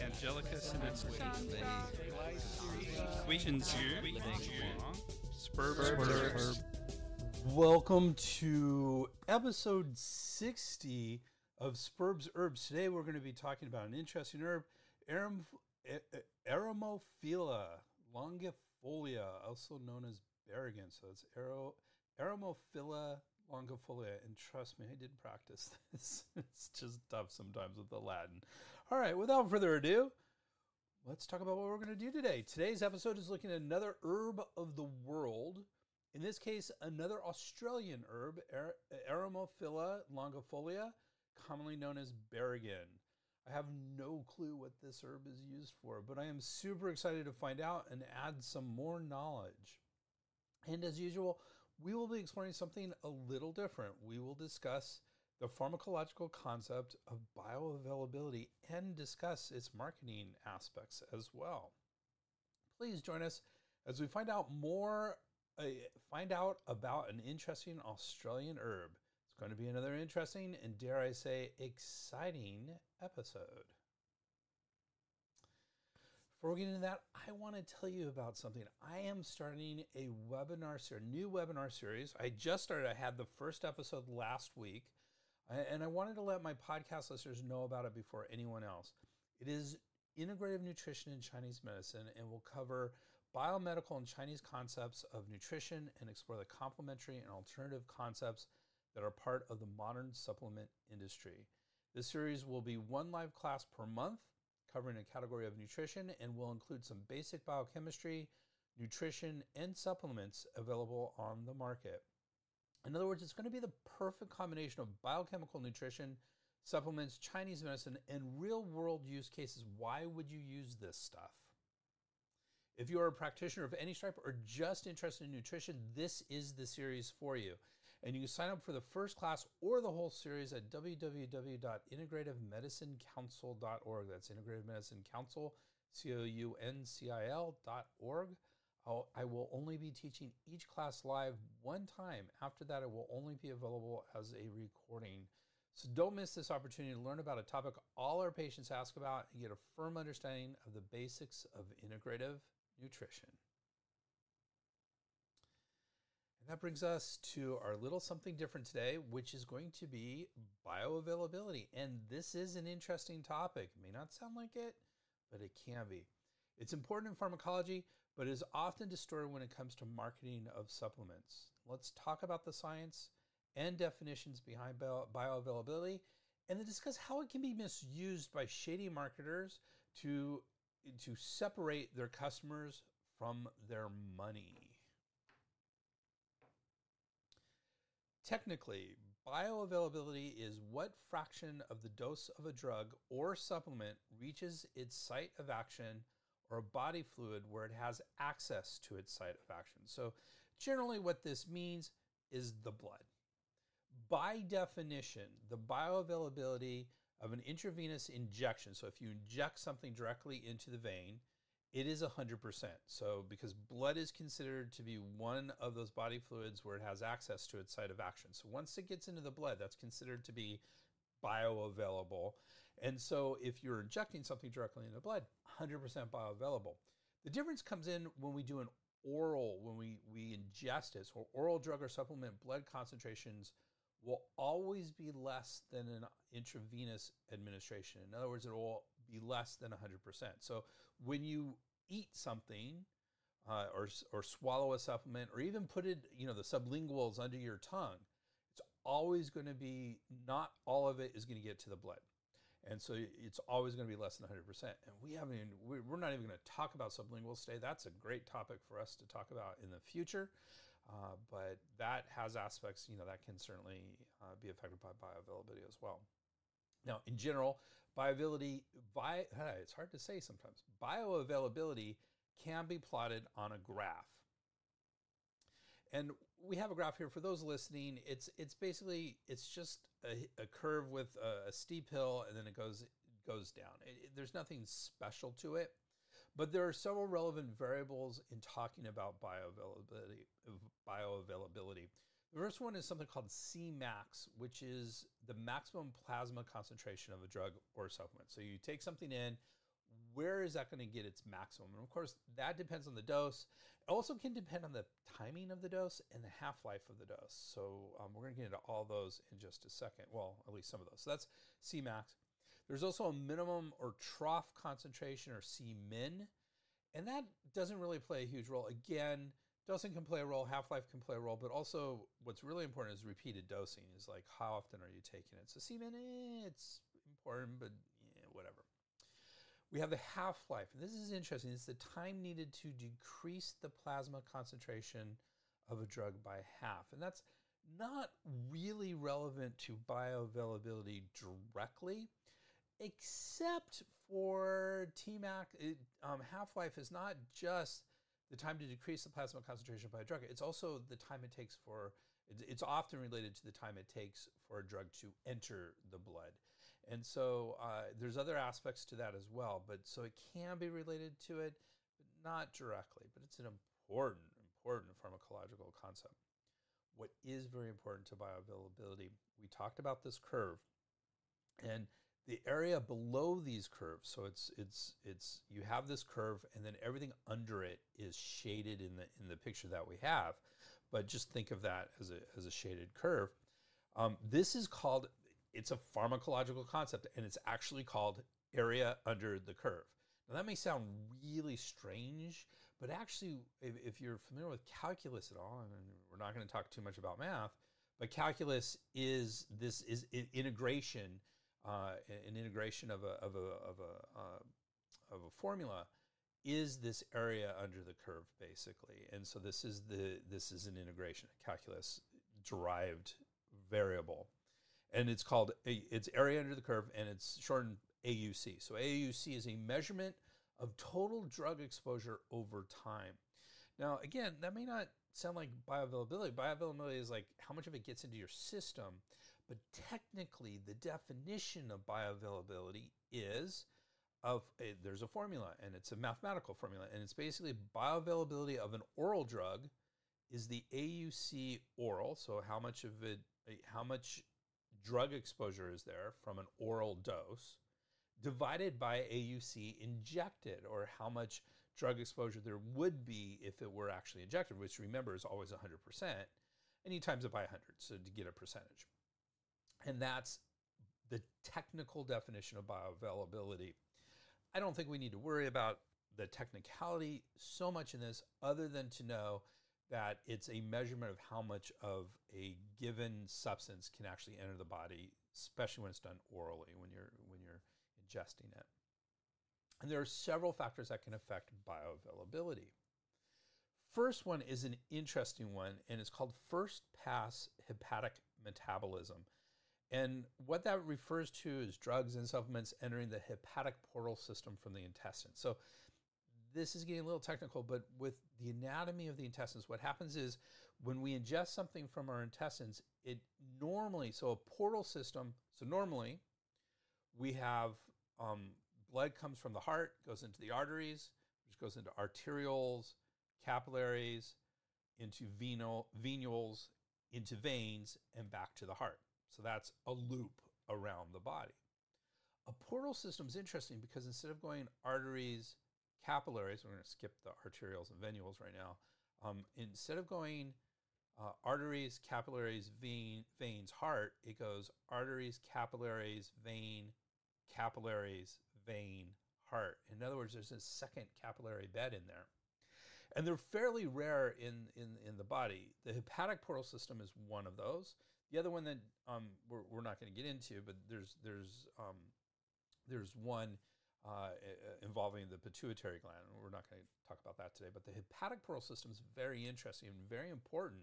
Angelica Sinitsky. Questions Spurb. Welcome to episode 60 of Spurbs Herbs. Today we're going to be talking about an interesting herb, Aram, Eremophila longifolia, also known as Berrigan. So it's Aero, Eremophila longifolia. And trust me, I did practice this. it's just tough sometimes with the Latin. All right, without further ado, let's talk about what we're going to do today. Today's episode is looking at another herb of the world. In this case, another Australian herb, Eremophila longifolia, commonly known as Berrigan. I have no clue what this herb is used for, but I am super excited to find out and add some more knowledge. And as usual, we will be exploring something a little different. We will discuss the pharmacological concept of bioavailability and discuss its marketing aspects as well. Please join us as we find out more, uh, find out about an interesting Australian herb. It's going to be another interesting and, dare I say, exciting episode. Before we get into that, I want to tell you about something. I am starting a webinar series, new webinar series. I just started. I had the first episode last week, and I wanted to let my podcast listeners know about it before anyone else. It is integrative nutrition in Chinese medicine, and will cover biomedical and Chinese concepts of nutrition and explore the complementary and alternative concepts that are part of the modern supplement industry. This series will be one live class per month, covering a category of nutrition, and will include some basic biochemistry, nutrition, and supplements available on the market. In other words, it's going to be the perfect combination of biochemical nutrition, supplements, Chinese medicine, and real world use cases. Why would you use this stuff? If you are a practitioner of any stripe or just interested in nutrition, this is the series for you. And you can sign up for the first class or the whole series at www.integrativemedicinecouncil.org. That's Integrative Medicine Council, C O U N C I L.org. I'll, I will only be teaching each class live one time. After that, it will only be available as a recording. So don't miss this opportunity to learn about a topic all our patients ask about and get a firm understanding of the basics of integrative nutrition. And that brings us to our little something different today, which is going to be bioavailability. And this is an interesting topic. It may not sound like it, but it can be. It's important in pharmacology, but is often distorted when it comes to marketing of supplements. Let's talk about the science and definitions behind bio- bioavailability and then discuss how it can be misused by shady marketers to, to separate their customers from their money. Technically, bioavailability is what fraction of the dose of a drug or supplement reaches its site of action or body fluid where it has access to its site of action. So, generally, what this means is the blood. By definition, the bioavailability of an intravenous injection, so if you inject something directly into the vein, it is 100%. So, because blood is considered to be one of those body fluids where it has access to its site of action. So, once it gets into the blood, that's considered to be bioavailable. And so, if you're injecting something directly into the blood, 100% bioavailable. The difference comes in when we do an oral, when we, we ingest it. So, oral drug or supplement blood concentrations will always be less than an intravenous administration. In other words, it will be less than 100%. So when you eat something uh, or, or swallow a supplement or even put it, you know, the sublinguals under your tongue, it's always going to be, not all of it is going to get to the blood. And so it's always going to be less than 100%. And we haven't even, we're not even going to talk about sublinguals today. That's a great topic for us to talk about in the future. Uh, but that has aspects, you know, that can certainly uh, be affected by bioavailability as well. Now, in general, bioavailability, bi, it's hard to say sometimes, bioavailability can be plotted on a graph. And we have a graph here for those listening. It's it's basically it's just a, a curve with a, a, steep hill, and then it goes goes down. It, it, there's nothing special to it. But there are several relevant variables in talking about bioavailability. Bioavailability. The first one is something called Cmax, which is the maximum plasma concentration of a drug or supplement. So you take something in, where is that going to get its maximum? And of course, that depends on the dose. It also can depend on the timing of the dose and the half life of the dose. So um, we're going to get into all those in just a second. Well, at least some of those. So that's Cmax. There's also a minimum or trough concentration or Cmin, and that doesn't really play a huge role. Again, dosing can play a role, half life can play a role, but also what's really important is repeated dosing. Is like how often are you taking it? So Cmin it's important, but whatever. We have the half life. This is interesting. It's the time needed to decrease the plasma concentration of a drug by half. And that's not really relevant to bioavailability directly, except for Tmax. Um, half life is not just the time to decrease the plasma concentration by a drug, it's also the time it takes for, it's often related to the time it takes for a drug to enter the blood. And so uh, there's other aspects to that as well. But so it can be related to it, but not directly. But it's an important, important pharmacological concept. What is very important to bioavailability, we talked about this curve, and the area below these curves. So it's it's it's you have this curve, and then everything under it is shaded in the in the picture that we have. But just think of that as a as a shaded curve. Um, this is called it's a pharmacological concept and it's actually called area under the curve. Now, that may sound really strange, but actually, if, if you're familiar with calculus at all, and we're not going to talk too much about math, but calculus is this is integration, uh, an integration of a, of a, of a, uh, of a formula is this area under the curve basically and so this is the this is an integration a calculus derived variable and it's called it's area under the curve and it's shortened AUC. So AUC is a measurement of total drug exposure over time. Now, again, that may not sound like bioavailability. Bioavailability is like how much of it gets into your system, but technically, the definition of bioavailability is of a, there's a formula and it's a mathematical formula and it's basically bioavailability of an oral drug is the AUC oral. So how much of it, how much drug exposure is there from an oral dose divided by AUC injected, or how much drug exposure there would be if it were actually injected, which remember is always 100%, and you times it by 100 so to get a percentage. And that's the technical definition of bioavailability. I don't think we need to worry about the technicality so much in this, other than to know that it's a measurement of how much of a given substance can actually enter the body, especially when it's done orally when you're when you're ingesting it. And there are several factors that can affect bioavailability. First one is an interesting one, and it's called first pass hepatic metabolism. And what that refers to is drugs and supplements entering the hepatic portal system from the intestine. So this is getting a little technical, but with the anatomy of the intestines, what happens is when we ingest something from our intestines, it normally, so a portal system, so normally we have um, blood comes from the heart, goes into the arteries, which goes into arterioles, capillaries, into venal, venules, into veins, and back to the heart. So that's a loop around the body. A portal system is interesting because instead of going arteries, capillaries, we're going to skip the arterioles and venules right now. Um, instead of going uh, arteries, capillaries, vein, veins, heart, it goes arteries, capillaries, vein, capillaries, vein, heart. In other words, there's a second capillary bed in there. And they're fairly rare in, in, in the body. The hepatic portal system is one of those. The other one that um, we're, we're not going to get into, but there's, there's, um, there's one uh, involving the pituitary gland. We're not going to talk about that today, but the hepatic portal system is very interesting and very important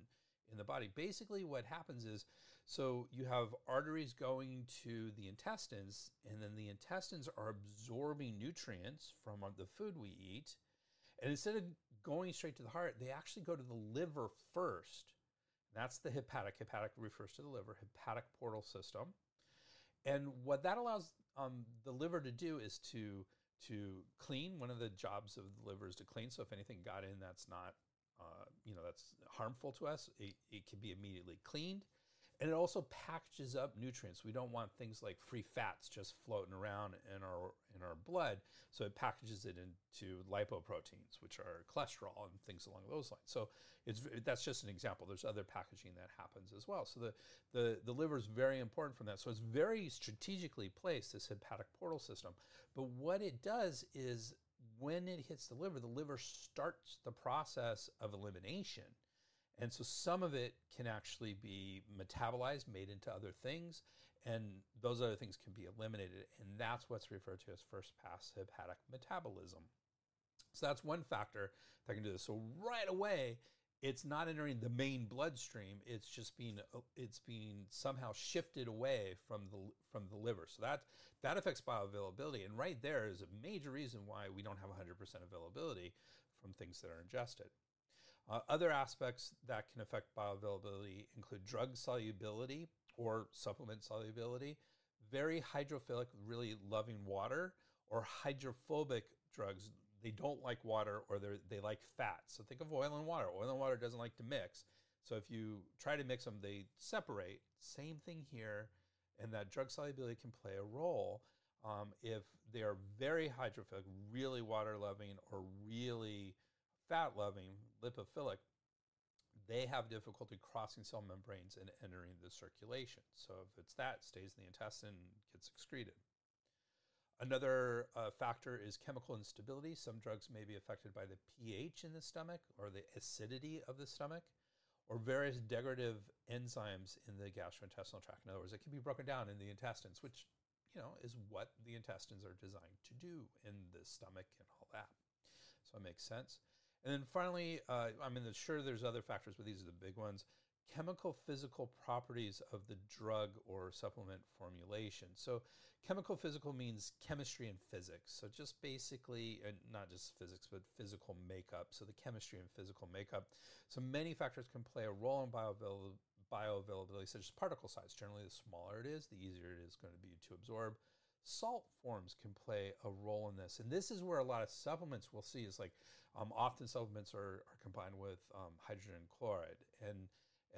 in the body. Basically, what happens is so you have arteries going to the intestines, and then the intestines are absorbing nutrients from the food we eat. And instead of going straight to the heart, they actually go to the liver first. That's the hepatic. Hepatic refers to the liver, hepatic portal system. And what that allows um, the liver to do is to to clean. One of the jobs of the liver is to clean. So if anything got in that's not uh, you know that's harmful to us. It, it can be immediately cleaned, and it also packages up nutrients. We don't want things like free fats just floating around in our in our blood, so it packages it into lipoproteins, which are cholesterol and things along those lines. So it's that's just an example. There's other packaging that happens as well. So the the the liver is very important from that. So it's very strategically placed this hepatic portal system. But what it does is when it hits the liver, the liver starts the process of elimination and so some of it can actually be metabolized, made into other things, and those other things can be eliminated. And that's what's referred to as first pass hepatic metabolism. So that's one factor that can do this. So right away, it's not entering the main bloodstream. It's just being it's being somehow shifted away from the from the liver. So that that affects bioavailability. And right there is a major reason why we don't have 100% availability from things that are ingested. Uh, other aspects that can affect bioavailability include drug solubility or supplement solubility, very hydrophilic, really loving water, or hydrophobic drugs. They don't like water or they like fat. So think of oil and water. Oil and water doesn't like to mix. So if you try to mix them, they separate. Same thing here, and that drug solubility can play a role. Um, if they are very hydrophilic, really water loving, or really fat loving, lipophilic, they have difficulty crossing cell membranes and entering the circulation. So if it's that, stays in the intestine, gets excreted. Another uh, factor is chemical instability. Some drugs may be affected by the pH in the stomach or the acidity of the stomach or various degradative enzymes in the gastrointestinal tract. In other words, it can be broken down in the intestines, which you know is what the intestines are designed to do in the stomach and all that. So it makes sense. And then finally, uh, I mean, sure, there's other factors, but these are the big ones. Chemical physical properties of the drug or supplement formulation. So, chemical physical means chemistry and physics. So, just basically, and not just physics, but physical makeup. So, the chemistry and physical makeup. So, many factors can play a role in bioavail- bioavailability, such as particle size. Generally, the smaller it is, the easier it is going to be to absorb salt forms can play a role in this. And this is where a lot of supplements we'll see is like um, often supplements are, are combined with um, hydrogen chloride and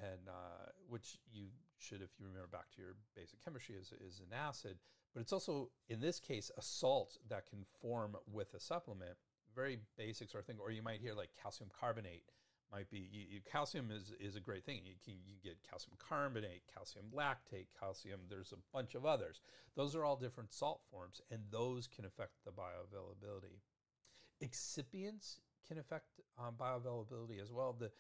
and uh, which you should, if you remember back to your basic chemistry, is, is an acid. But it's also, in this case, a salt that can form with a supplement. Very basic sort of thing. Or you might hear like calcium carbonate might be you, you, calcium is, is a great thing. You can you get calcium carbonate, calcium lactate, calcium. There's a bunch of others. Those are all different salt forms, and those can affect the bioavailability. Excipients can affect um, bioavailability as well. The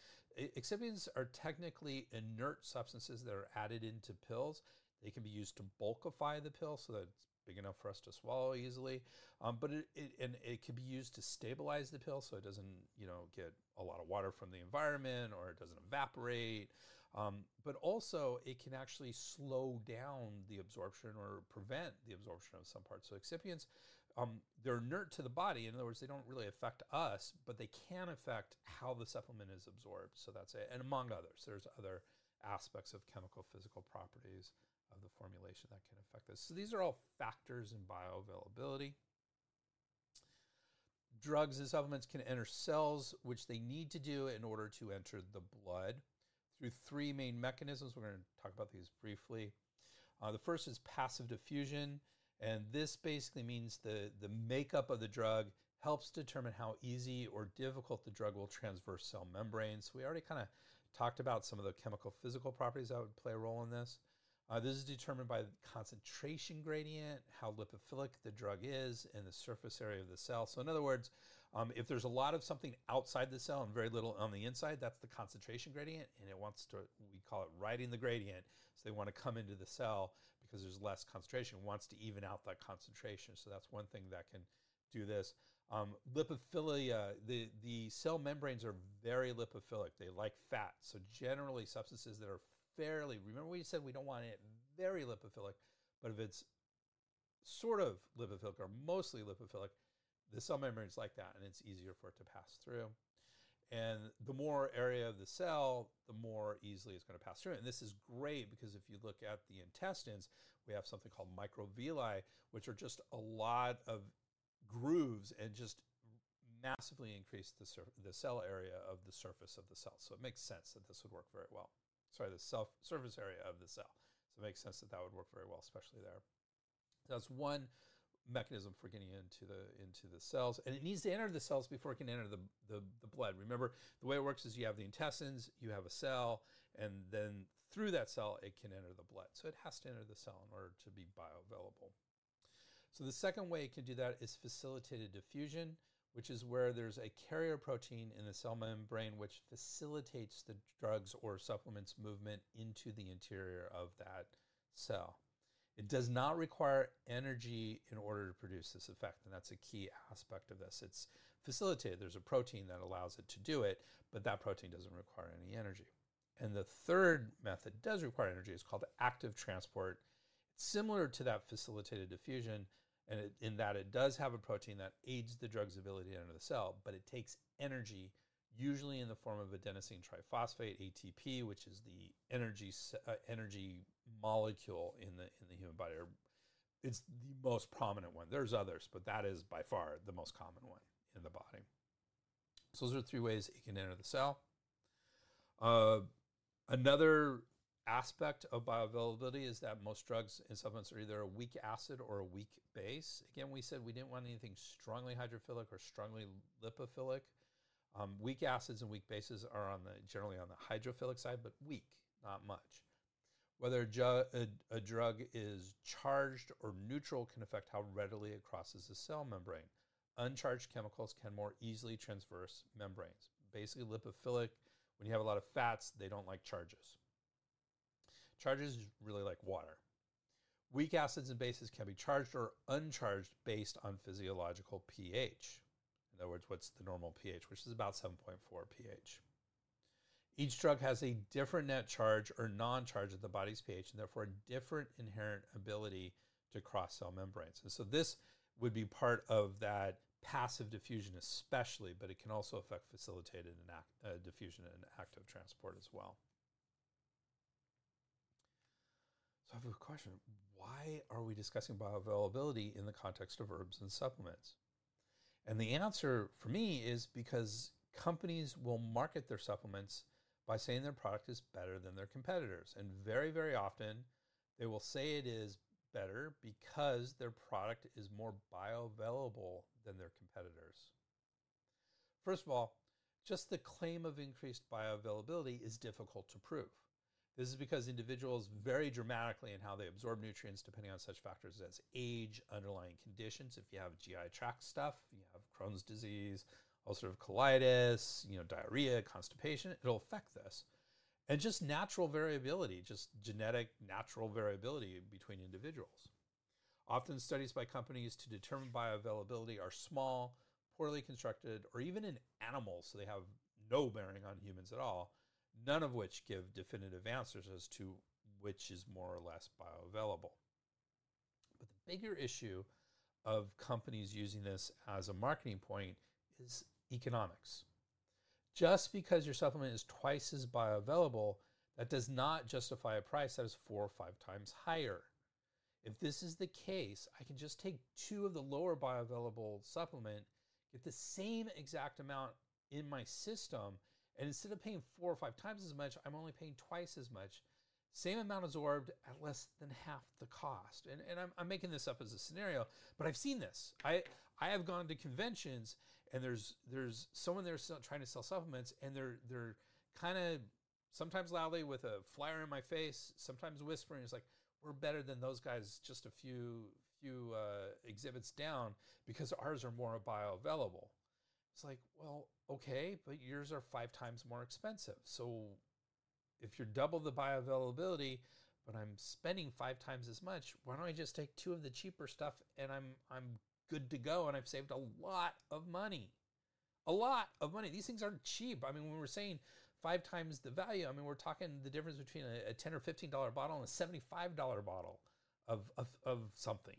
excipients are technically inert substances that are added into pills. They can be used to bulkify the pill so that it's big enough for us to swallow easily. Um, but it, it, and it can be used to stabilize the pill so it doesn't you know get a lot of water from the environment or it doesn't evaporate. Um, but also it can actually slow down the absorption or prevent the absorption of some parts. So excipients, um, they're inert to the body. In other words, they don't really affect us, but they can affect how the supplement is absorbed. So that's it. And among others, there's other aspects of chemical physical properties of the formulation that can affect this. So these are all factors in bioavailability. Drugs and supplements can enter cells, which they need to do in order to enter the blood through three main mechanisms. We're going to talk about these briefly. Uh, the first is passive diffusion, and this basically means the, the makeup of the drug helps determine how easy or difficult the drug will transverse cell membranes. So We already kind of talked about some of the chemical physical properties that would play a role in this. Uh, this is determined by the concentration gradient, how lipophilic the drug is, and the surface area of the cell. So, in other words, um, if there's a lot of something outside the cell and very little on the inside, that's the concentration gradient, and it wants to, we call it riding the gradient. So, they want to come into the cell because there's less concentration, wants to even out that concentration. So, that's one thing that can do this. Um, lipophilia, the, the cell membranes are very lipophilic. They like fat. So, generally, substances that are fairly, remember we said we don't want it very lipophilic, but if it's sort of lipophilic or mostly lipophilic, the cell membrane is like that and it's easier for it to pass through. And the more area of the cell, the more easily it's going to pass through. And this is great because if you look at the intestines, we have something called microvilli, which are just a lot of grooves and just massively increase the, sur- the cell area of the surface of the cell. So it makes sense that this would work very well. Sorry, the self surface area of the cell. So it makes sense that that would work very well, especially there. That's one mechanism for getting into the into the cells, and it needs to enter the cells before it can enter the, the, the blood. Remember, the way it works is you have the intestines, you have a cell, and then through that cell it can enter the blood. So it has to enter the cell in order to be bioavailable. So the second way it can do that is facilitated diffusion, which is where there's a carrier protein in the cell membrane which facilitates the drugs or supplements movement into the interior of that cell. It does not require energy in order to produce this effect, and that's a key aspect of this. It's facilitated. There's a protein that allows it to do it, but that protein doesn't require any energy. And the third method does require energy. It's called active transport. It's similar to that facilitated diffusion, and it, in that it does have a protein that aids the drug's ability to enter the cell, but it takes energy, usually in the form of adenosine triphosphate (ATP), which is the energy uh, energy molecule in the in the human body. It's the most prominent one. There's others, but that is by far the most common one in the body. So those are three ways it can enter the cell. Uh, another aspect of bioavailability is that most drugs and supplements are either a weak acid or a weak base. Again, we said we didn't want anything strongly hydrophilic or strongly lipophilic. Um, weak acids and weak bases are on the generally on the hydrophilic side, but weak, not much. Whether a, ju- a, a drug is charged or neutral can affect how readily it crosses the cell membrane. Uncharged chemicals can more easily transverse membranes. Basically, lipophilic, when you have a lot of fats, they don't like charges. Charges really like water. Weak acids and bases can be charged or uncharged based on physiological pH. In other words, what's the normal pH, which is about 7.4 pH. Each drug has a different net charge or non charge at the body's pH, and therefore a different inherent ability to cross cell membranes. And so this would be part of that passive diffusion, especially, but it can also affect facilitated and act, uh, diffusion and active transport as well. So I have a question. Why are we discussing bioavailability in the context of herbs and supplements? And the answer for me is because companies will market their supplements by saying their product is better than their competitors. And very, very often they will say it is better because their product is more bioavailable than their competitors. First of all, just the claim of increased bioavailability is difficult to prove. This is because individuals vary dramatically in how they absorb nutrients depending on such factors as age, underlying conditions. If you have GI tract stuff, you have Crohn's disease, ulcerative colitis, you know, diarrhea, constipation, it'll affect this. And just natural variability, just genetic natural variability between individuals. Often studies by companies to determine bioavailability are small, poorly constructed, or even in animals, so they have no bearing on humans at all, none of which give definitive answers as to which is more or less bioavailable. But the bigger issue of companies using this as a marketing point is economics. Just because your supplement is twice as bioavailable, that does not justify a price that is four or five times higher. If this is the case, I can just take two of the lower bioavailable supplement, get the same exact amount in my system, and instead of paying four or five times as much, I'm only paying twice as much. Same amount absorbed at less than half the cost. And, and I'm, I'm making this up as a scenario, but I've seen this. I, I have gone to conventions and there's there's someone there trying to sell supplements and they're they're kind of sometimes loudly with a flyer in my face, sometimes whispering. It's like we're better than those guys just a few few uh, exhibits down because ours are more bioavailable. It's like, well, okay, but yours are five times more expensive. So if you're double the bioavailability, but I'm spending five times as much, why don't I just take two of the cheaper stuff and I'm I'm good to go and I've saved a lot of money. A lot of money. These things aren't cheap. I mean, when we're saying five times the value, I mean, we're talking the difference between a, a 10 or $15 bottle and a $75 bottle of, of, of something.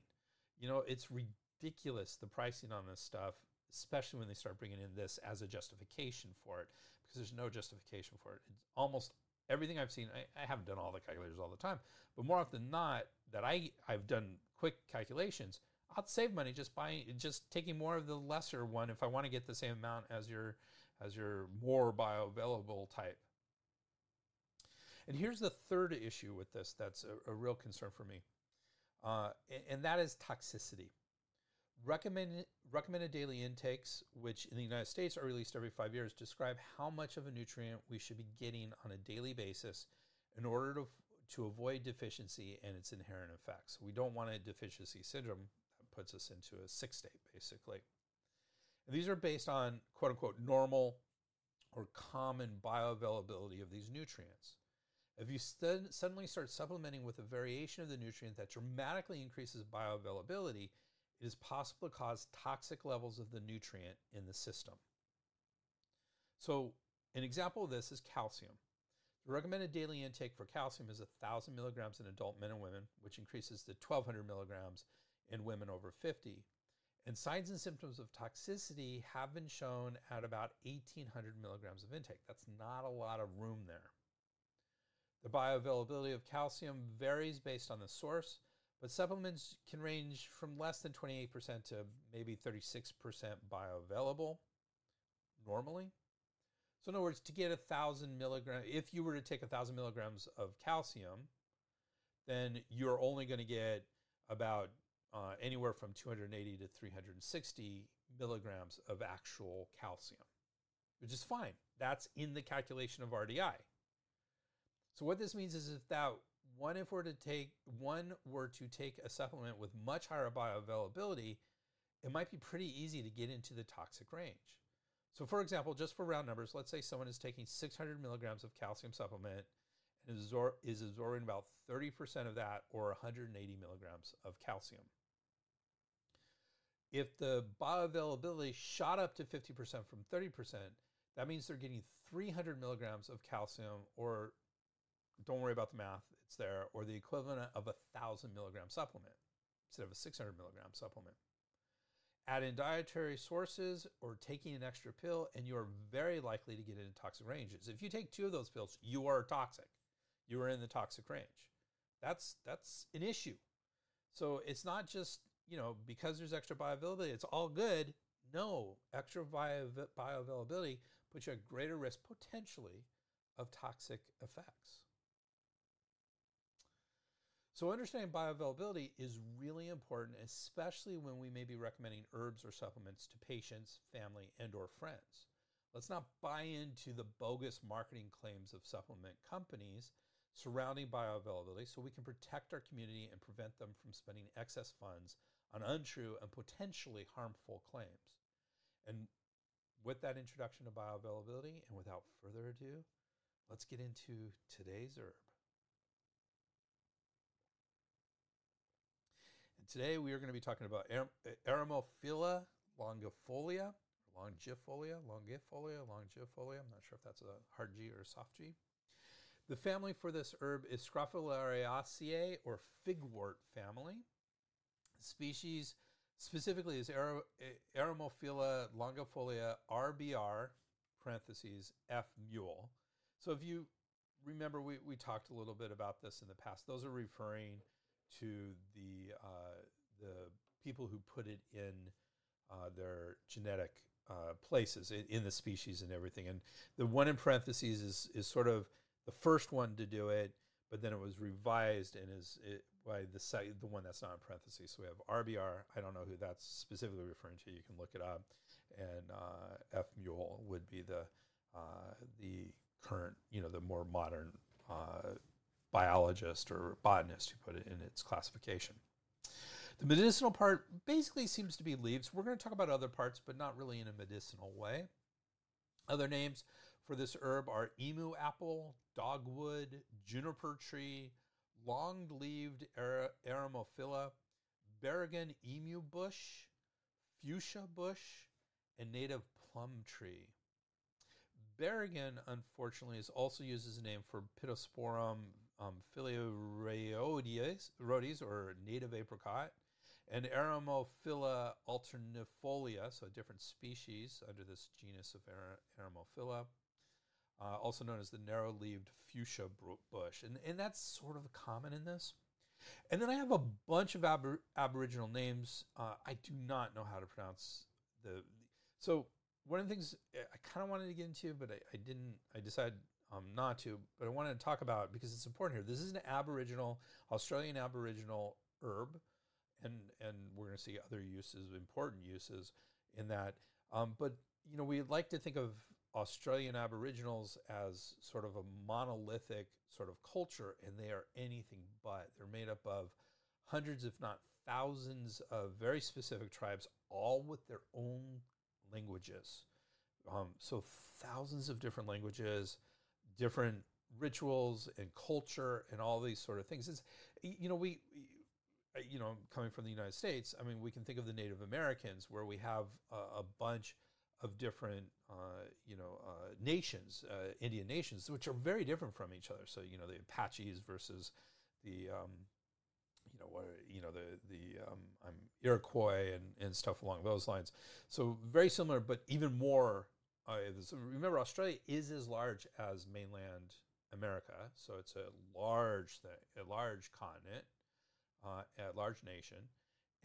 You know, it's ridiculous the pricing on this stuff, especially when they start bringing in this as a justification for it, because there's no justification for it. It's almost everything I've seen, I, I, haven't done all the calculators all the time, but more often than not, that I, I've done quick calculations, I'll save money just buying, just taking more of the lesser one if I want to get the same amount as your as your more bioavailable type. And here's the third issue with this that's a, a real concern for me, uh, and, and that is toxicity. Recommended, recommended daily intakes, which in the United States are released every five years, describe how much of a nutrient we should be getting on a daily basis in order to, to avoid deficiency and its inherent effects. We don't want a deficiency syndrome that puts us into a sick state, basically. And these are based on quote unquote normal or common bioavailability of these nutrients. If you st- suddenly start supplementing with a variation of the nutrient that dramatically increases bioavailability, it is possible to cause toxic levels of the nutrient in the system. So, an example of this is calcium. The recommended daily intake for calcium is 1,000 milligrams in adult men and women, which increases to 1,200 milligrams in women over 50. And signs and symptoms of toxicity have been shown at about 1,800 milligrams of intake. That's not a lot of room there. The bioavailability of calcium varies based on the source, but supplements can range from less than 28% to maybe 36% bioavailable normally. So, in other words, to get a thousand milligrams, if you were to take a thousand milligrams of calcium, then you're only going to get about uh, anywhere from 280 to 360 milligrams of actual calcium, which is fine. That's in the calculation of RDI. So what this means is if that one if were to take one were to take a supplement with much higher bioavailability, it might be pretty easy to get into the toxic range. So for example, just for round numbers, let's say someone is taking 600 milligrams of calcium supplement and is, absor- is absorbing about 30% of that or 180 milligrams of calcium. If the bioavailability shot up to 50% from 30%, that means they're getting 300 milligrams of calcium or don't worry about the math, it's there, or the equivalent of a thousand milligram supplement instead of a 600 milligram supplement. Add in dietary sources or taking an extra pill, and you are very likely to get into toxic ranges. If you take two of those pills, you are toxic. You are in the toxic range. That's that's an issue. So it's not just you know because there's extra bioavailability, it's all good. No, extra bio- bioavailability puts you at greater risk potentially of toxic effects. So understanding bioavailability is really important, especially when we may be recommending herbs or supplements to patients, family, and or friends. Let's not buy into the bogus marketing claims of supplement companies surrounding bioavailability so we can protect our community and prevent them from spending excess funds on untrue and potentially harmful claims. And with that introduction to bioavailability, and without further ado, let's get into today's herb. Today we are going to be talking about Eremophila longifolia, longifolia, longifolia, longifolia. I'm not sure if that's a hard G or a soft G. The family for this herb is Scrophulariaceae or figwort family. Species specifically is Eremophila longifolia RBR, parentheses, F mule. So if you remember, we, we talked a little bit about this in the past. Those are referring to the uh, the people who put it in uh, their genetic uh, places in, in, the species and everything. And the one in parentheses is is sort of the first one to do it, but then it was revised and is it, by the site the one that's not in parentheses. So we have RBR. I don't know who that's specifically referring to. You can look it up. And uh, F mule would be the uh, the current, you know, the more modern uh, biologist or botanist who put it in its classification. The medicinal part basically seems to be leaves. We're going to talk about other parts, but not really in a medicinal way. Other names for this herb are emu apple, dogwood, juniper tree, long leaved Eremophila, Berrigan emu bush, fuchsia bush, and native plum tree. Berrigan, unfortunately, is also used as a name for Pittosporum um, Rhodiodes, or native apricot, and Eremophila alternifolia, so a different species under this genus of Eremophila, uh, also known as the narrow-leaved fuchsia bush. And, and that's sort of common in this. And then I have a bunch of abor- Aboriginal names. Uh, I do not know how to pronounce the. So one of the things I kind of wanted to get into, but I, I didn't. I decided um, not to. But I wanted to talk about because it's important here. This is an Aboriginal, Australian Aboriginal herb, and and we're going to see other uses, important uses in that. Um, but you know, we like to think of Australian Aboriginals as sort of a monolithic sort of culture, and they are anything but. They're made up of hundreds, if not thousands, of very specific tribes, all with their own languages. Um, so, thousands of different languages, different rituals and culture, and all these sort of things. It's, you know, we, you know, coming from the United States, I mean, we can think of the Native Americans where we have a, a bunch of different, uh, you know, uh, nations, uh, Indian nations, which are very different from each other. So, you know, the Apaches versus the, um, you know, what, you know, the the um, I'm Iroquois and, and stuff along those lines. So very similar, but even more. Uh, remember, Australia is as large as mainland America, so it's a large thing, a large continent, uh, a large nation,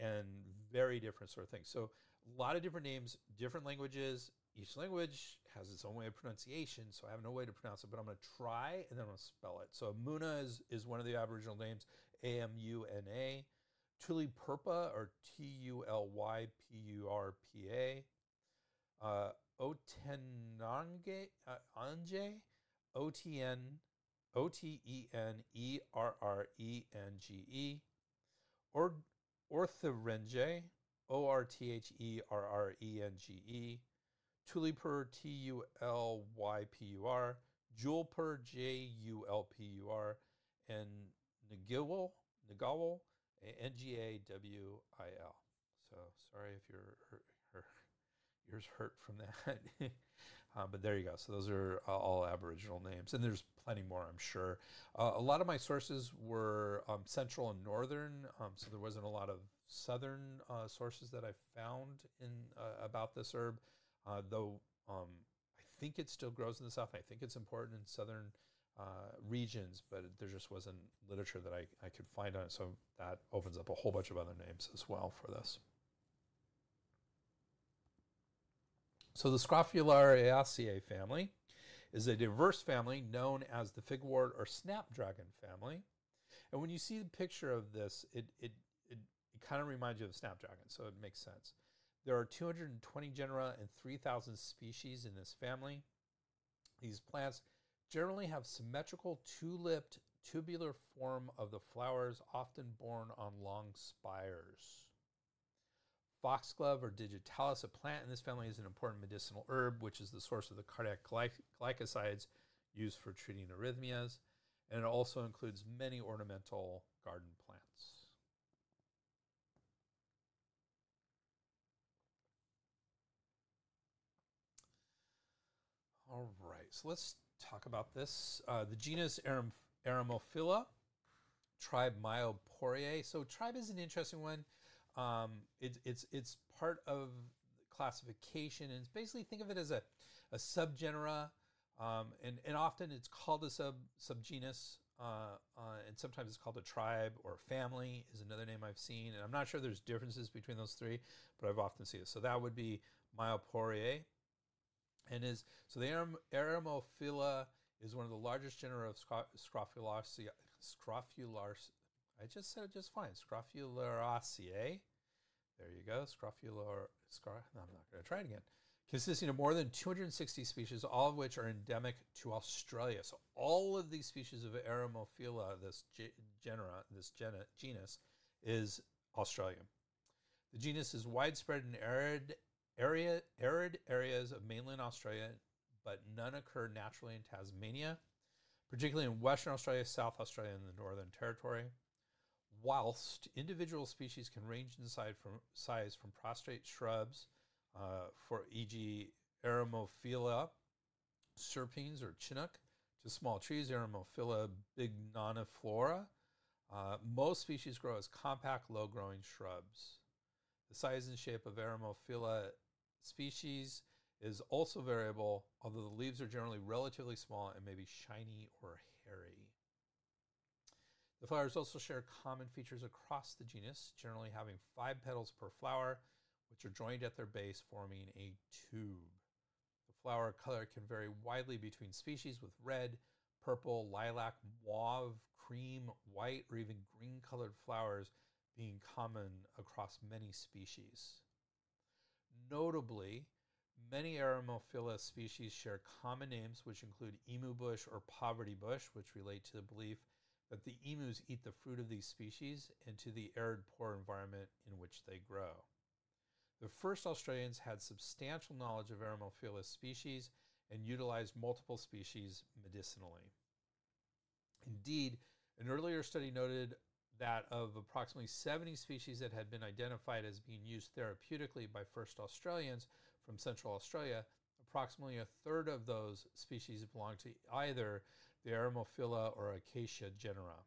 and very different sort of things. So a lot of different names, different languages. Each language has its own way of pronunciation, so I have no way to pronounce it, but I'm going to try and then I'm going to spell it. So Amuna is, is one of the Aboriginal names, A M U N A. Tuli Purpa, or T U L Y P U R P A. Otenange, uh, Anje, O T N, O T E N E R R E N G E. Or Orthorenge, O R T H E R R E N G E, Tulipur, T U L Y P U R, Julpur, J U L P U R, and Nagawal, Nagawal, N G A W I L. So sorry if your ears hurt from that. uh, but there you go. So those are uh, all Aboriginal names, and there's plenty more, I'm sure. Uh, a lot of my sources were um, central and northern, um, so there wasn't a lot of southern uh, sources that I found in uh, about this herb, uh, though um, I think it still grows in the south. I think it's important in southern regions, but there just wasn't literature that I, I could find on it. So that opens up a whole bunch of other names as well for this. So the Scrophulariaceae family is a diverse family known as the figwort or snapdragon family. And when you see the picture of this, it, it it kind of reminds you of snapdragon, so it makes sense. There are 220 genera and 3,000 species in this family. These plants generally have symmetrical two-lipped tubular form of the flowers, often borne on long spires. Foxglove or digitalis, a plant in this family, is an important medicinal herb, which is the source of the cardiac glycosides used for treating arrhythmias, and it also includes many ornamental garden plants. All right, so let's talk about this. Uh, the genus Aram- Aramophila, tribe Myoporeae. So tribe is an interesting one. Um, it, it's it's part of classification, and it's basically think of it as a, a subgenera, um, and and often it's called a sub subgenus, uh, uh, and sometimes it's called a tribe or family is another name I've seen, and I'm not sure there's differences between those three, but I've often seen it. So that would be Myoporeae and is so the Aram, Aramophila is one of the largest genera of Scrophulariaceae. Scrophulars, I just said it just fine. Scrophulariaceae. There you go. Scrofular. Scro, no, I'm not going to try it again. Consisting of more than 260 species, all of which are endemic to Australia. So all of these species of Aramophila, this genera, this genus, is Australian. The genus is widespread in arid area, arid areas of mainland Australia, but none occur naturally in Tasmania, particularly in Western Australia, South Australia, and the Northern Territory. Whilst individual species can range in size from, size from prostrate shrubs, uh, for e.g., Aramophila serpines or chinook, to small trees, Aramophila bignoniflora. Uh, most species grow as compact, low growing shrubs. The size and shape of Aramophila species is also variable, although the leaves are generally relatively small and may be shiny or hairy. The flowers also share common features across the genus, generally having five petals per flower, which are joined at their base, forming a tube. The flower color can vary widely between species, with red, purple, lilac, mauve, cream, white, or even green colored flowers being common across many species. Notably, many Eremophila species share common names, which include emu bush or poverty bush, which relate to the belief that the emus eat the fruit of these species and to the arid poor environment in which they grow. The first Australians had substantial knowledge of Eremophila species and utilized multiple species medicinally. Indeed, an earlier study noted that of approximately 70 species that had been identified as being used therapeutically by first Australians from Central Australia, approximately a third of those species belonged to either the Eremophila or Acacia genera.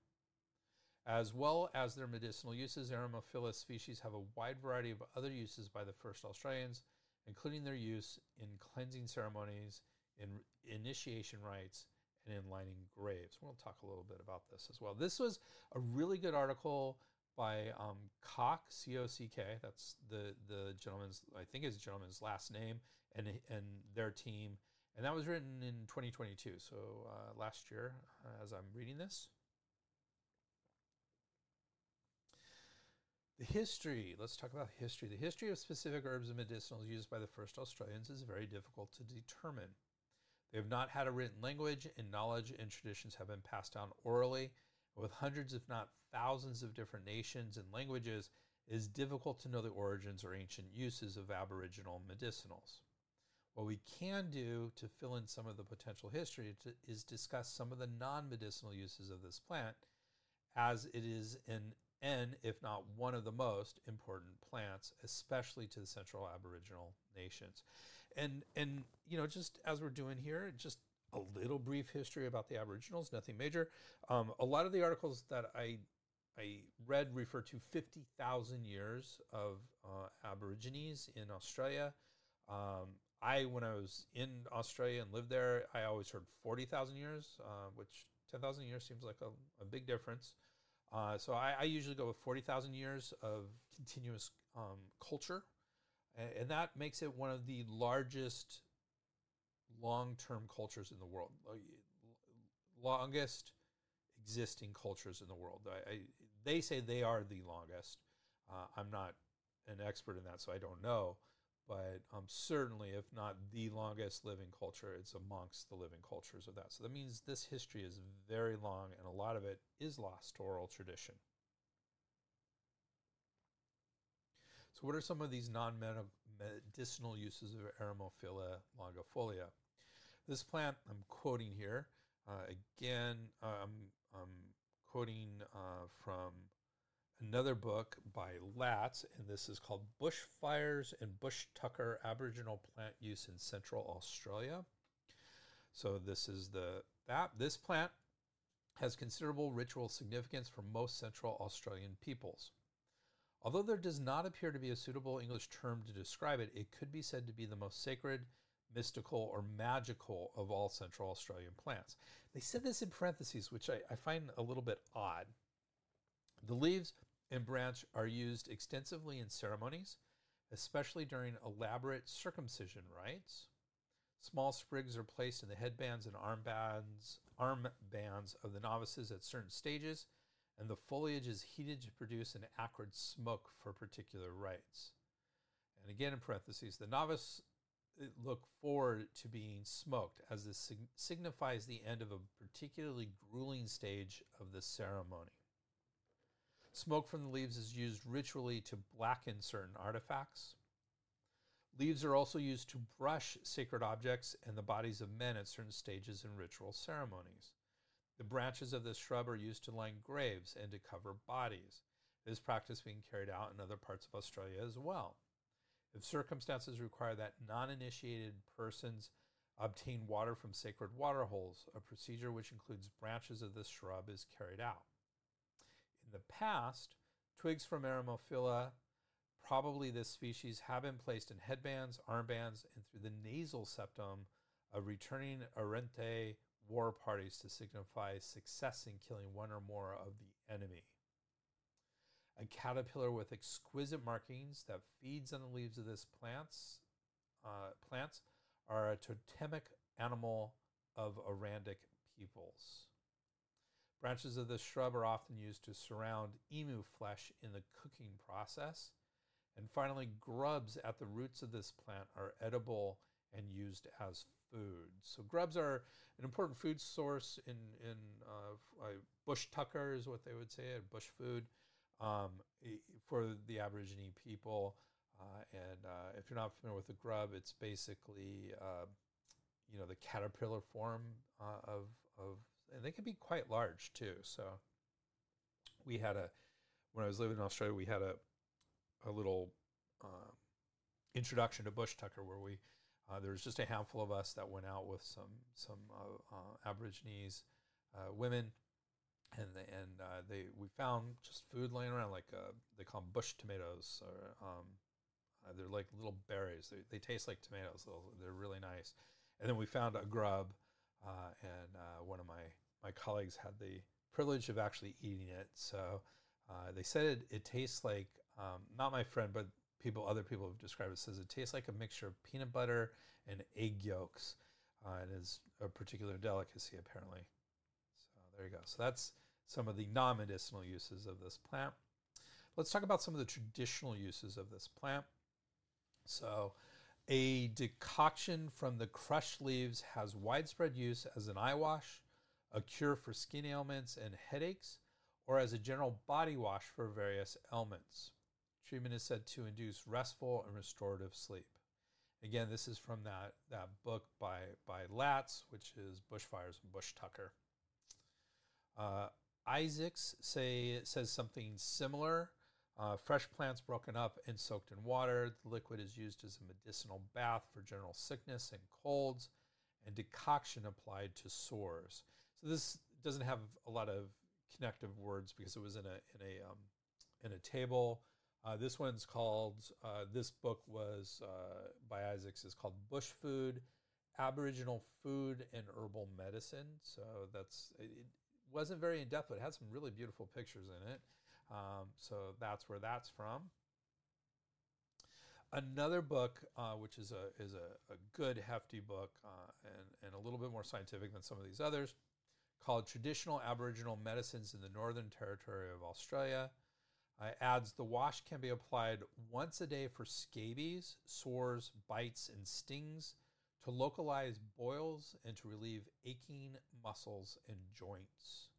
As well as their medicinal uses, Eremophila species have a wide variety of other uses by the first Australians, including their use in cleansing ceremonies, in initiation rites, and in lining graves. We'll talk a little bit about this as well. This was a really good article by um, Cock, C O C K. That's the the gentleman's, I think his gentleman's last name, and and their team, and that was written in 2022. So uh, last year, uh, as I'm reading this. The history, let's talk about history. The history of specific herbs and medicinals used by the first Australians is very difficult to determine. They have not had a written language, and knowledge and traditions have been passed down orally. With hundreds, if not thousands, of different nations and languages, it is difficult to know the origins or ancient uses of Aboriginal medicinals. What we can do to fill in some of the potential history to, is discuss some of the non medicinal uses of this plant, as it is an N, if not one of the most important plants, especially to the Central Aboriginal nations. And and you know just as we're doing here just a little brief history about the aboriginals nothing major. Um, a lot of the articles that i i read refer to 50000 years of uh, aborigines in australia. Um, i when i was in australia and lived there i always heard 40000 years uh, which 10000 years seems like a, a big difference uh, so I, I, usually go with 40,000 years of continuous um, culture and that makes it one of the largest long-term cultures in the world, longest existing cultures in the world. I, I, they say they are the longest. Uh, I'm not an expert in that, so I don't know. But um, certainly, if not the longest living culture, it's amongst the living cultures of that. So that means this history is very long, and a lot of it is lost to oral tradition. So, what are some of these non medicinal uses of Eremophila longifolia? This plant, I'm quoting here, uh, again, um, I'm quoting uh, from another book by Latz, and this is called Bushfires and Bush Tucker Aboriginal Plant Use in Central Australia. So this is the that this plant has considerable ritual significance for most Central Australian peoples. Although there does not appear to be a suitable English term to describe it, it could be said to be the most sacred, mystical, or magical of all Central Australian plants. They said this in parentheses, which I, I find a little bit odd. The leaves and branch are used extensively in ceremonies, especially during elaborate circumcision rites. Small sprigs are placed in the headbands and armbands, armbands of the novices at certain stages and the foliage is heated to produce an acrid smoke for particular rites. And again, in parentheses, the novice uh, look forward to being smoked, as this sig- signifies the end of a particularly grueling stage of the ceremony. Smoke from the leaves is used ritually to blacken certain artifacts. Leaves are also used to brush sacred objects and the bodies of men at certain stages in ritual ceremonies. The branches of this shrub are used to line graves and to cover bodies. This practice being carried out in other parts of Australia as well. If circumstances require that non initiated persons obtain water from sacred water holes, a procedure which includes branches of this shrub is carried out. In the past, twigs from Eremophila, probably this species, have been placed in headbands, armbands, and through the nasal septum of returning Arrernte war parties to signify success in killing one or more of the enemy. A caterpillar with exquisite markings that feeds on the leaves of this plants, uh, plants are a totemic animal of Arandic peoples. Branches of this shrub are often used to surround emu flesh in the cooking process. And finally, grubs at the roots of this plant are edible and used as food. So grubs are an important food source in in uh, bush tucker is what they would say, bush food um, for the Aborigine people. Uh, and uh, if you're not familiar with the grub, it's basically uh, you know the caterpillar form uh, of of and they can be quite large too. So we had a when I was living in Australia, we had a a little uh, introduction to bush tucker where we uh, there was just a handful of us that went out with some some uh, uh Aborigines uh, women, and they, and uh, they we found just food laying around like they call them bush tomatoes or um, they're like little berries. They, they taste like tomatoes. They're really nice. And then we found a grub, and one of my my colleagues had the privilege of actually eating it. So uh, they said it, it tastes like um, not my friend, but people other people have described it says it tastes like a mixture of peanut butter and egg yolks. Uh, it is a particular delicacy apparently. So there you go. So that's some of the non-medicinal uses of this plant. Let's talk about some of the traditional uses of this plant. So a decoction from the crushed leaves has widespread use as an eye wash, a cure for skin ailments and headaches, or as a general body wash for various ailments. Treatment is said to induce restful and restorative sleep. Again, this is from that, that book by, by Latz, which is Bushfires and Bush Tucker. Uh, Isaacs say, says something similar. Uh, fresh plants broken up and soaked in water. The liquid is used as a medicinal bath for general sickness and colds, and decoction applied to sores. So this doesn't have a lot of connective words because it was in a in a um, in a table. Uh, this one's called. Uh, this book was uh, by Isaacs is called Bush Food, Aboriginal Food and Herbal Medicine. So that's it, wasn't very in depth, but it had some really beautiful pictures in it. Um, so that's where that's from. Another book, uh, which is a is a, a good hefty book uh, and and a little bit more scientific than some of these others, called Traditional Aboriginal Medicines in the Northern Territory of Australia. Uh, adds the wash can be applied once a day for scabies, sores, bites, and stings, to localize boils, and to relieve aching muscles and joints.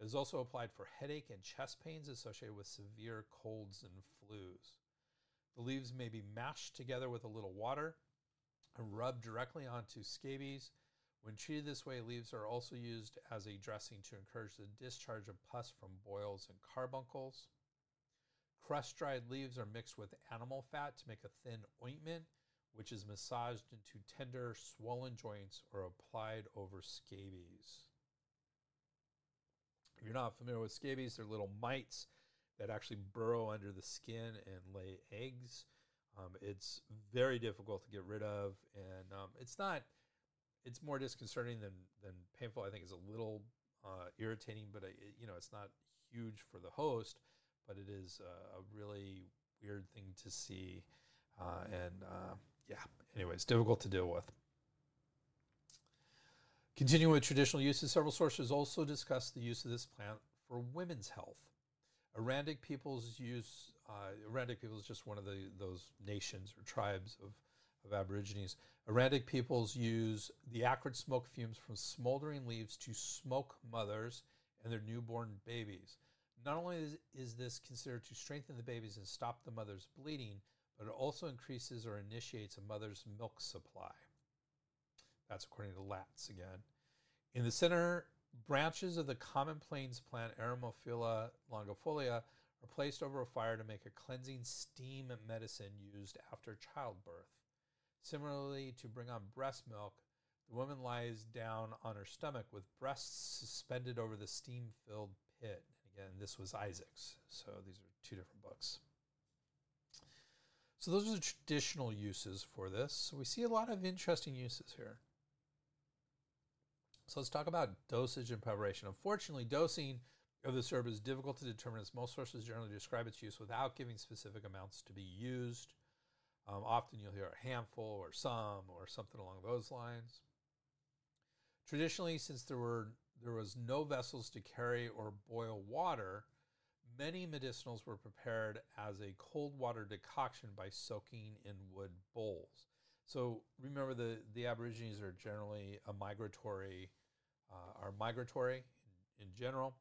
It is also applied for headache and chest pains associated with severe colds and flus. The leaves may be mashed together with a little water and rubbed directly onto scabies when treated this way, leaves are also used as a dressing to encourage the discharge of pus from boils and carbuncles. Crushed dried leaves are mixed with animal fat to make a thin ointment, which is massaged into tender, swollen joints or applied over scabies. If you're not familiar with scabies, they're little mites that actually burrow under the skin and lay eggs. Um, it's very difficult to get rid of, and um, it's not it's more disconcerting than than painful. I think it's a little uh, irritating, but it, you know, it's not huge for the host, but it is a, a really weird thing to see, uh, and uh, yeah. Anyways, difficult to deal with. Continuing with traditional uses, several sources also discuss the use of this plant for women's health. Arandic peoples use uh, Arandic people is just one of the those nations or tribes of of Aborigines. Arandic peoples use the acrid smoke fumes from smoldering leaves to smoke mothers and their newborn babies. Not only is, is this considered to strengthen the babies and stop the mother's bleeding, but it also increases or initiates a mother's milk supply. That's according to Latz again. In the center, branches of the common plains plant Eremophila longifolia are placed over a fire to make a cleansing steam medicine used after childbirth. Similarly, to bring on breast milk, the woman lies down on her stomach with breasts suspended over the steam filled pit. And again, this was Isaac's. So these are two different books. So those are the traditional uses for this. So we see a lot of interesting uses here. So let's talk about dosage and preparation. Unfortunately, dosing of this herb is difficult to determine as most sources generally describe its use without giving specific amounts to be used. Um, often you'll hear a handful or some or something along those lines. Traditionally, since there were there was no vessels to carry or boil water, many medicinals were prepared as a cold water decoction by soaking in wood bowls. So remember, the the Aborigines are generally a migratory, uh, are migratory in, in general,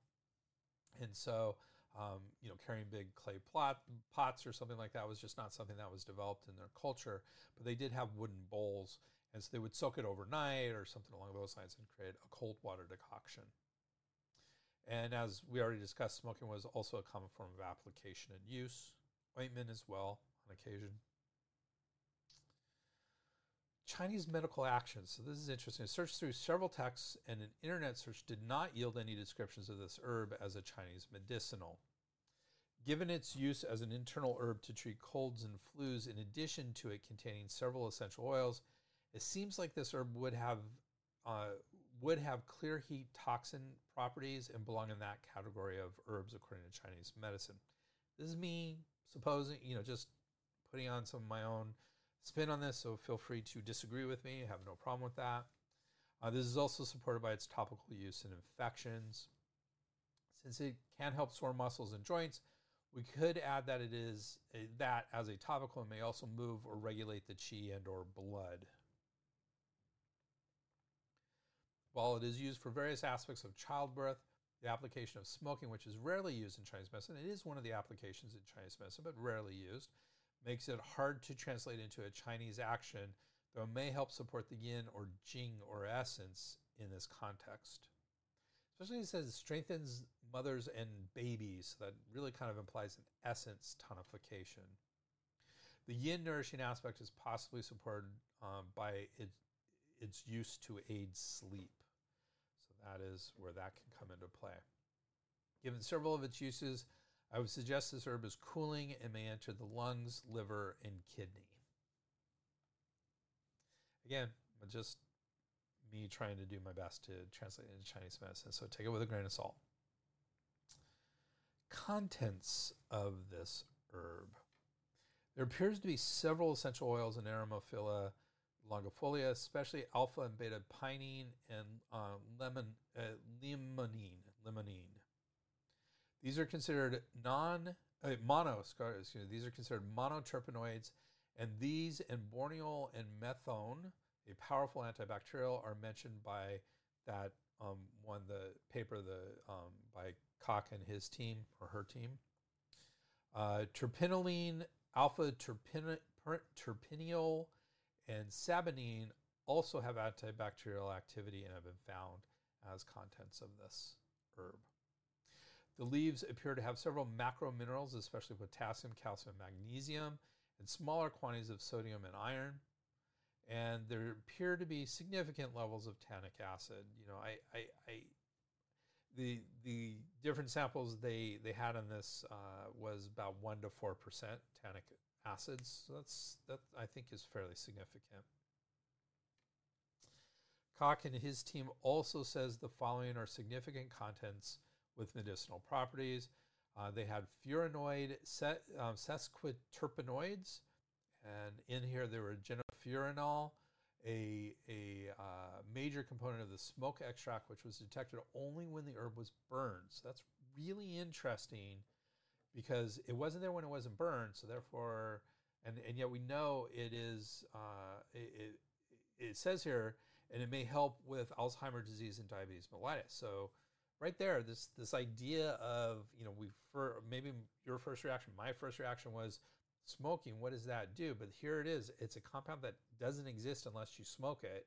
and so um, you know carrying big clay plot, pots or something like that was just not something that was developed in their culture. But they did have wooden bowls, and so they would soak it overnight or something along those lines and create a cold water decoction. And as we already discussed, smoking was also a common form of application and use. Ointment as well on occasion. Chinese medical actions. So this is interesting. I searched through several texts, and an internet search did not yield any descriptions of this herb as a Chinese medicinal. Given its use as an internal herb to treat colds and flus, in addition to it containing several essential oils, it seems like this herb would have uh, would have clear heat toxin properties and belong in that category of herbs according to Chinese medicine. This is me supposing, you know, just putting on some of my own spin on this, so feel free to disagree with me. I have no problem with that. Uh, this is also supported by its topical use in infections. Since it can help sore muscles and joints, we could add that it is a, that as a topical and may also move or regulate the qi and or blood. While it is used for various aspects of childbirth, the application of smoking, which is rarely used in Chinese medicine, it is one of the applications in Chinese medicine, but rarely used, makes it hard to translate into a Chinese action, though it may help support the yin or jing or essence in this context. Especially it says strengthens mothers and babies. So that really kind of implies an essence tonification. The yin nourishing aspect is possibly supported um, by it, its use to aid sleep. So that is where that can come into play. Given several of its uses, I would suggest this herb is cooling and may enter the lungs, liver, and kidney. Again, just me trying to do my best to translate into Chinese medicine, so take it with a grain of salt. Contents of this herb. There appears to be several essential oils in Eremophila longifolia, especially alpha and beta pinene and uh, lemon, uh, limonene. limonene. These are considered non uh, mono. Excuse me, these are considered monoterpenoids, and these and borneol and methone, a powerful antibacterial, are mentioned by that um, one the paper the um, by Cock and his team or her team. Uh, terpinolene, alpha terpin, terpineol, and saponine also have antibacterial activity and have been found as contents of this herb. The leaves appear to have several macro minerals, especially potassium, calcium, magnesium, and smaller quantities of sodium and iron. And there appear to be significant levels of tannic acid. You know, I, I, I the the different samples they they had on this uh, was about one to four percent tannic acids. So that's that I think is fairly significant. Cock and his team also says the following are significant contents with medicinal properties. Uh, they had furanoid set, um, sesquiterpenoids, and in here there were genifuranal, a, a uh, major component of the smoke extract, which was detected only when the herb was burned. So that's really interesting because it wasn't there when it wasn't burned. So therefore, and, and yet we know it is, uh, it, it, it says here, and it may help with Alzheimer's disease and diabetes mellitus. So right there, this this idea of you know we for maybe your first reaction, my first reaction was smoking. What does that do? But here it is. It's a compound that doesn't exist unless you smoke it.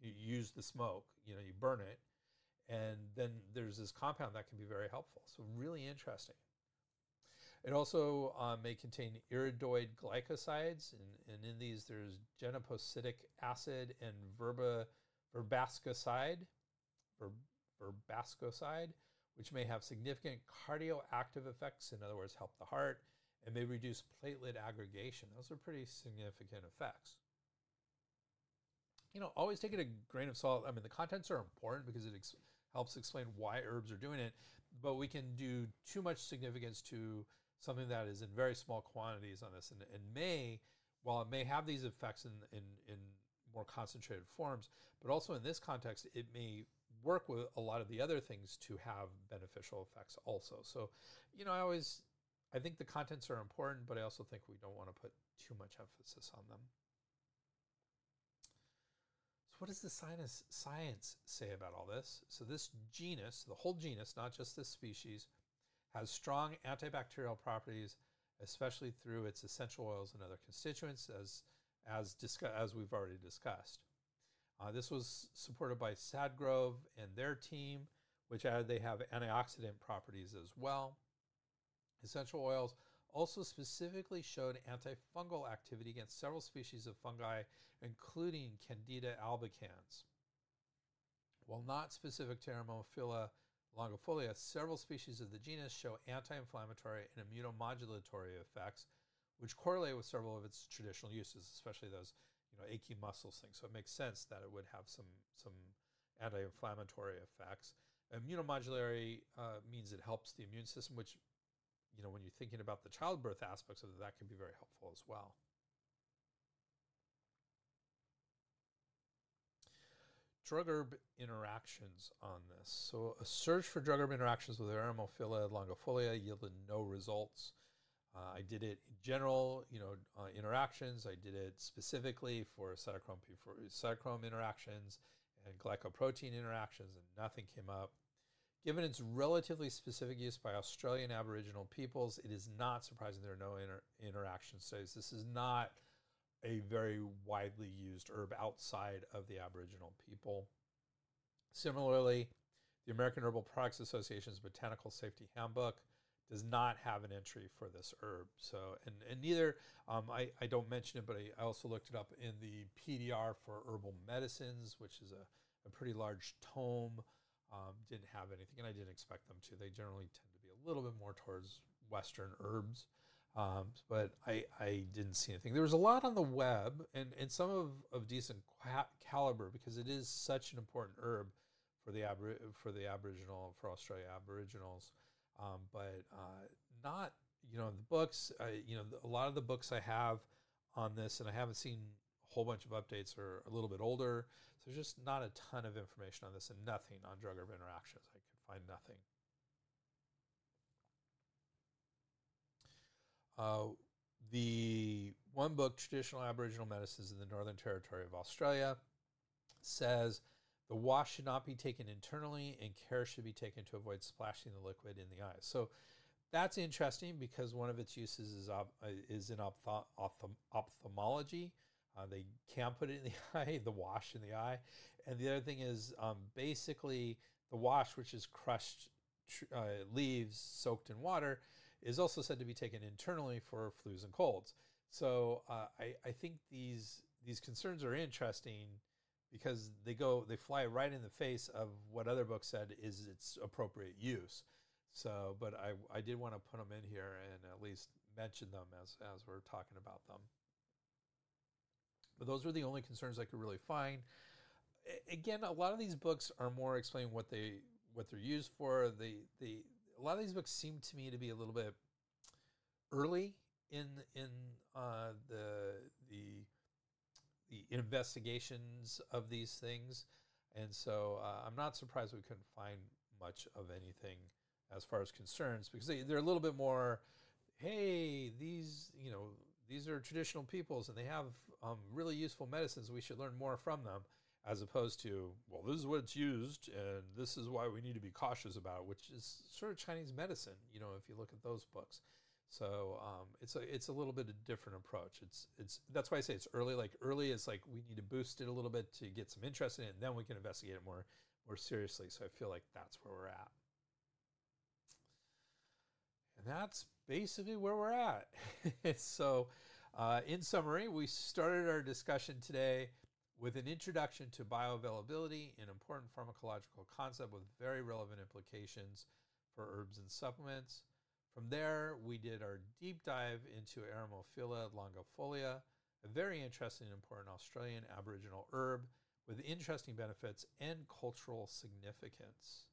You use the smoke. You know, you burn it, and then there's this compound that can be very helpful. So really interesting. It also uh, may contain iridoid glycosides, and, and in these there's geniposidic acid and verba, verbascoside, ver, verbascoside, which may have significant cardioactive effects, in other words, help the heart, and may reduce platelet aggregation. Those are pretty significant effects. You know, always take it a grain of salt. I mean, the contents are important because it ex- helps explain why herbs are doing it. but we can do too much significance to something that is in very small quantities on this and, and may while it may have these effects in, in, in more concentrated forms but also in this context it may work with a lot of the other things to have beneficial effects also so you know i always i think the contents are important but i also think we don't want to put too much emphasis on them so what does the science, science say about all this? So this genus, the whole genus, not just this species, has strong antibacterial properties, especially through its essential oils and other constituents, as as, discuss, as we've already discussed. Uh, this was supported by Sadgrove and their team, which added they have antioxidant properties as well. Essential oils also specifically showed antifungal activity against several species of fungi, including Candida albicans. While not specific to Eremophila longifolia, several species of the genus show anti inflammatory and immunomodulatory effects, which correlate with several of its traditional uses, especially those you know, achy muscles thing. So it makes sense that it would have some, some anti inflammatory effects. Immunomodulatory uh, means it helps the immune system, which you know, when you're thinking about the childbirth aspects of it, that can be very helpful as well. Drug herb interactions on this. So, a search for drug herb interactions with Eremophila longifolia yielded no results. Uh, I did it general, you know, uh, interactions. I did it specifically for cytochrome P4, cytochrome interactions and glycoprotein interactions, and nothing came up. Given its relatively specific use by Australian Aboriginal peoples, it is not surprising there are no inter- interaction studies. This is not a very widely used herb outside of the Aboriginal people. Similarly, the American Herbal Products Association's Botanical Safety Handbook does not have an entry for this herb. So, and, and neither, um, I, I don't mention it, but I, I also looked it up in the PDR for herbal medicines, which is a, a pretty large tome um, didn't have anything, and I didn't expect them to. They generally tend to be a little bit more towards Western herbs, um, but I, I didn't see anything. There was a lot on the web, and, and some of, of decent caliber because it is such an important herb for the Abri- for the Aboriginal for Australia Aboriginals, um, but uh, not you know the books. you know a lot of the books I have on this, and I haven't seen a whole bunch of updates are a little bit older. So there's just not a ton of information on this and nothing on drug interactions. I could find nothing. Uh, the one book, Traditional Aboriginal Medicines in the Northern Territory of Australia, says the wash should not be taken internally and care should be taken to avoid splashing the liquid in the eyes. So that's interesting because one of its uses is, op- is in opth- opth- ophthalmology. Uh, they can put it in the eye, the wash in the eye. And the other thing is um, basically the wash, which is crushed tr- uh, leaves soaked in water, is also said to be taken internally for flus and colds. So uh, I, I think these these concerns are interesting because they go they fly right in the face of what other books said is its appropriate use. So, but I, I did want to put them in here and at least mention them as as we're talking about them. But those were the only concerns I could really find. Again, a lot of these books are more explaining what they what they're used for. They they a lot of these books seem to me to be a little bit early in in uh, the the the investigations of these things, and so uh, I'm not surprised we couldn't find much of anything as far as concerns because they, they're a little bit more. Hey, these you know these are traditional peoples and they have um, really useful medicines. We should learn more from them, as opposed to, well, this is what it's used, and this is why we need to be cautious about it, which is sort of Chinese medicine. You know, if you look at those books. So um, it's a it's a little bit of different approach. It's it's that's why I say it's early. Like early is like we need to boost it a little bit to get some interest in it, and then we can investigate it more more seriously. So I feel like that's where we're at. And that's basically where we're at. so, uh, in summary, we started our discussion today with an introduction to bioavailability, an important pharmacological concept with very relevant implications for herbs and supplements. From there, we did our deep dive into Eremophila longifolia, a very interesting and important Australian Aboriginal herb with interesting benefits and cultural significance.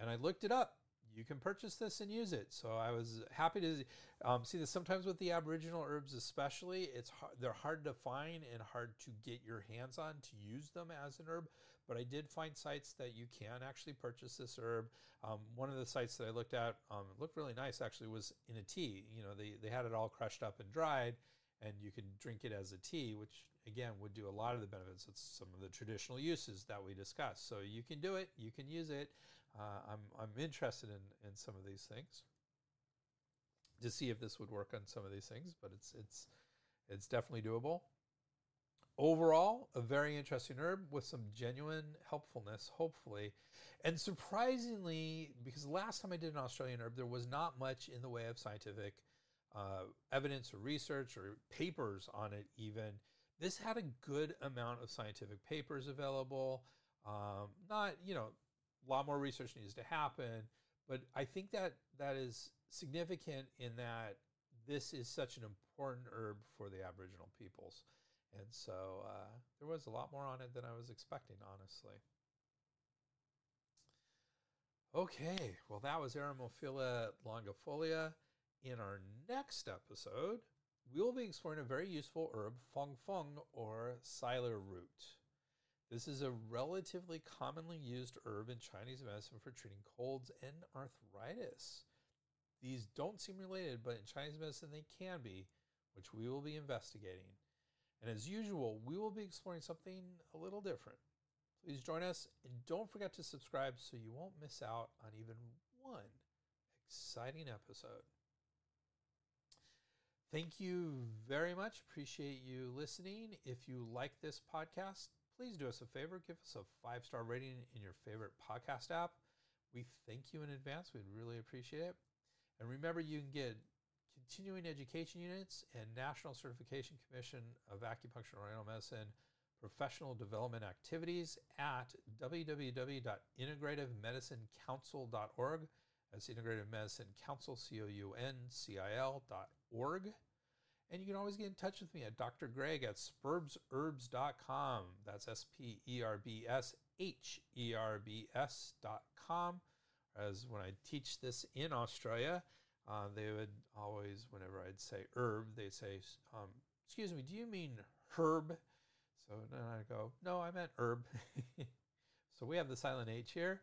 And I looked it up you can purchase this and use it. So I was happy to um, see this. Sometimes with the Aboriginal herbs, especially, it's hard, they're hard to find and hard to get your hands on to use them as an herb. But I did find sites that you can actually purchase this herb. Um, one of the sites that I looked at um, looked really nice. Actually, was in a tea. You know, they they had it all crushed up and dried, and you can drink it as a tea, which again would do a lot of the benefits of some of the traditional uses that we discussed. So you can do it. You can use it. Uh, I'm, I'm interested in, in some of these things to see if this would work on some of these things, but it's, it's, it's definitely doable. Overall, a very interesting herb with some genuine helpfulness, hopefully. And surprisingly, because last time I did an Australian herb, there was not much in the way of scientific uh, evidence or research or papers on it, even. This had a good amount of scientific papers available. Um, not, you know, a lot more research needs to happen. But I think that that is significant in that this is such an important herb for the Aboriginal peoples. And so uh, there was a lot more on it than I was expecting, honestly. Okay, well, that was Eremophila longifolia. In our next episode, we will be exploring a very useful herb, fong fong or siler root. This is a relatively commonly used herb in Chinese medicine for treating colds and arthritis. These don't seem related, but in Chinese medicine they can be, which we will be investigating. And as usual, we will be exploring something a little different. Please join us and don't forget to subscribe so you won't miss out on even one exciting episode. Thank you very much. Appreciate you listening. If you like this podcast, please do us a favor give us a five star rating in your favorite podcast app. We thank you in advance. We'd really appreciate it. And remember, you can get continuing education units and National Certification Commission of Acupuncture and Oriental Medicine professional development activities at www.integrativemedicinecouncil.org. That's Integrative Medicine Council, C O U N C I L dot org. And you can always get in touch with me at Dr. Greg at sperbsherbs.com. That's S P E R B S H E R B S.com. As when I teach this in Australia, uh, they would always, whenever I'd say herb, they'd say, um, Excuse me, do you mean herb? So then I go, No, I meant herb. so we have the silent H here.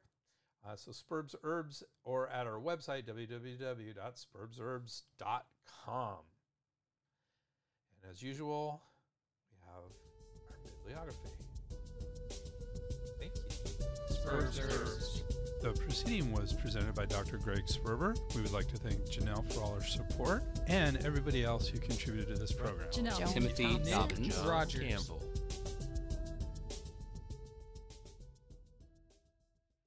Uh, so Sperbs Herbs or at our website, www.sperbsherbs.com. And as usual, we have our bibliography. Thank you. Sperbs The proceeding was presented by Dr. Greg Sperber. We would like to thank Janelle for all her support and everybody else who contributed to this program. Janelle. Timothy Thompson. Dobbins. Roger Campbell.